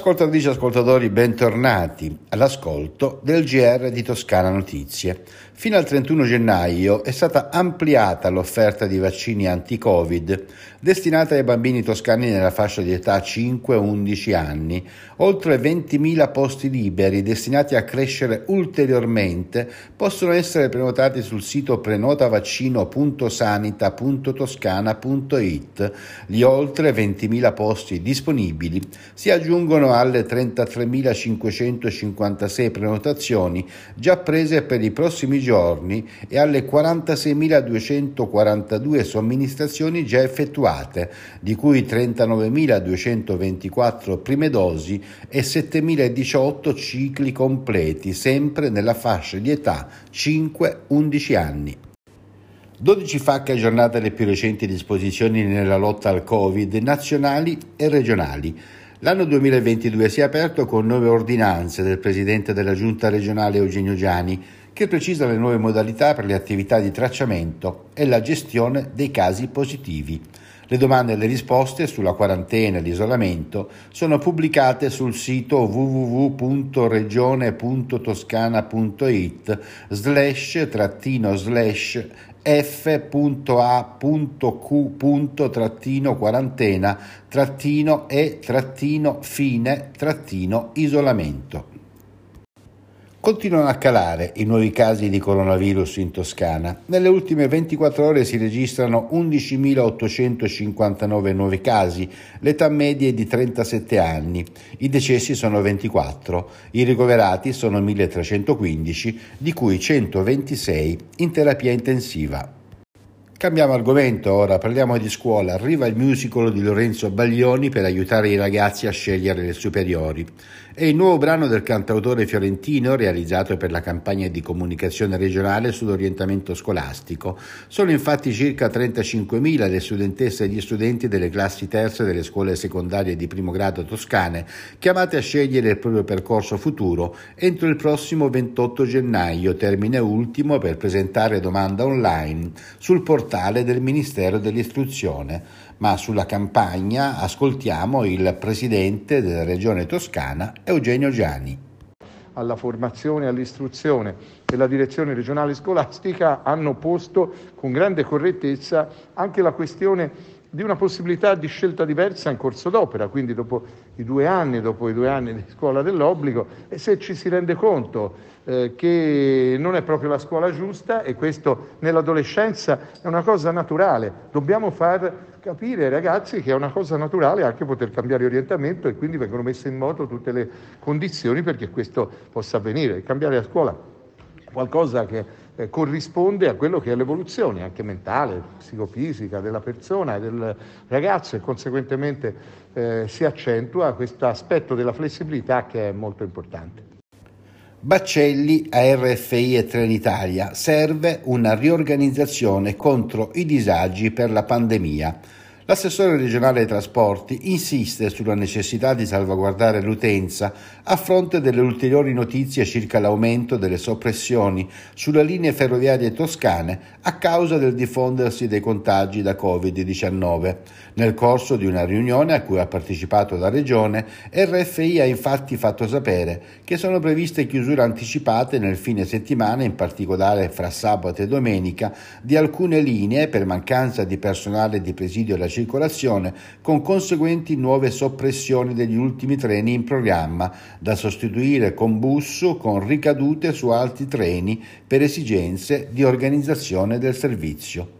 Ascoltatrici e ascoltatori, bentornati all'ascolto del GR di Toscana Notizie. Fino al 31 gennaio è stata ampliata l'offerta di vaccini anti-Covid destinata ai bambini toscani nella fascia di età 5-11 anni. Oltre 20.000 posti liberi destinati a crescere ulteriormente possono essere prenotati sul sito prenotavaccino.sanita.toscana.it. Gli oltre 20.000 posti disponibili si aggiungono aggiungono alle 33.556 prenotazioni già prese per i prossimi giorni e alle 46.242 somministrazioni già effettuate, di cui 39.224 prime dosi e 7.018 cicli completi, sempre nella fascia di età 5-11 anni. 12 facche aggiornate le più recenti disposizioni nella lotta al Covid nazionali e regionali. L'anno 2022 si è aperto con nuove ordinanze del Presidente della Giunta regionale Eugenio Giani che precisa le nuove modalità per le attività di tracciamento e la gestione dei casi positivi. Le domande e le risposte sulla quarantena e l'isolamento sono pubblicate sul sito www.regione.toscana.it slash trattino slash f.a.q.quarantena trattino e trattino fine trattino isolamento. Continuano a calare i nuovi casi di coronavirus in Toscana. Nelle ultime 24 ore si registrano 11.859 nuovi casi, l'età media è di 37 anni, i decessi sono 24, i ricoverati sono 1.315, di cui 126 in terapia intensiva. Cambiamo argomento ora, parliamo di scuola. Arriva il musical di Lorenzo Baglioni per aiutare i ragazzi a scegliere le superiori. È il nuovo brano del cantautore fiorentino realizzato per la campagna di comunicazione regionale sull'orientamento scolastico. Sono infatti circa 35.000 le studentesse e gli studenti delle classi terze delle scuole secondarie di primo grado toscane chiamate a scegliere il proprio percorso futuro entro il prossimo 28 gennaio, termine ultimo per presentare domanda online sul portale del Ministero dell'Istruzione ma sulla campagna ascoltiamo il presidente della regione toscana Eugenio Gianni. Alla formazione e all'istruzione della direzione regionale scolastica hanno posto con grande correttezza anche la questione di una possibilità di scelta diversa in corso d'opera, quindi dopo i due anni, dopo i due anni di scuola dell'obbligo, e se ci si rende conto eh, che non è proprio la scuola giusta e questo nell'adolescenza è una cosa naturale, dobbiamo far capire ai ragazzi che è una cosa naturale anche poter cambiare orientamento e quindi vengono messe in moto tutte le condizioni perché questo possa avvenire. Cambiare a scuola è qualcosa che corrisponde a quello che è l'evoluzione anche mentale, psicofisica della persona e del ragazzo e conseguentemente eh, si accentua questo aspetto della flessibilità che è molto importante. Baccelli a RFI e Trenitalia serve una riorganizzazione contro i disagi per la pandemia. L'assessore regionale ai trasporti insiste sulla necessità di salvaguardare l'utenza a fronte delle ulteriori notizie circa l'aumento delle soppressioni sulle linee ferroviarie toscane a causa del diffondersi dei contagi da Covid-19. Nel corso di una riunione a cui ha partecipato la Regione, RFI ha infatti fatto sapere che sono previste chiusure anticipate nel fine settimana, in particolare fra sabato e domenica, di alcune linee per mancanza di personale di presidio alla circolazione, con conseguenti nuove soppressioni degli ultimi treni in programma, da sostituire con bus con ricadute su altri treni per esigenze di organizzazione del servizio.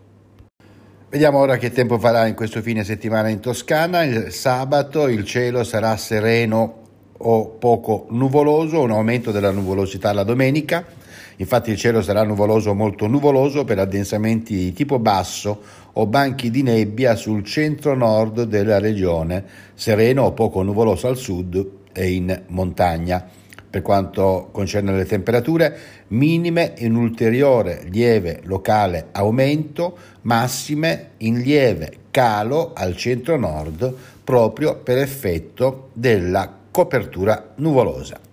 Vediamo ora che tempo farà in questo fine settimana in Toscana. Il sabato il cielo sarà sereno o poco nuvoloso, un aumento della nuvolosità la domenica. Infatti il cielo sarà nuvoloso o molto nuvoloso per addensamenti di tipo basso o banchi di nebbia sul centro-nord della regione, sereno o poco nuvoloso al sud e in montagna. Per quanto concerne le temperature, minime in ulteriore lieve locale aumento, massime in lieve calo al centro-nord proprio per effetto della copertura nuvolosa.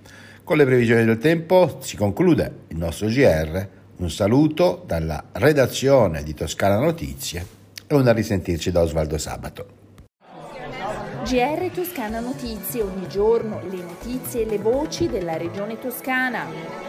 Con le previsioni del tempo si conclude il nostro GR. Un saluto dalla redazione di Toscana Notizie e un a risentirci da Osvaldo Sabato. GR Toscana Notizie, ogni giorno le notizie e le voci della regione toscana.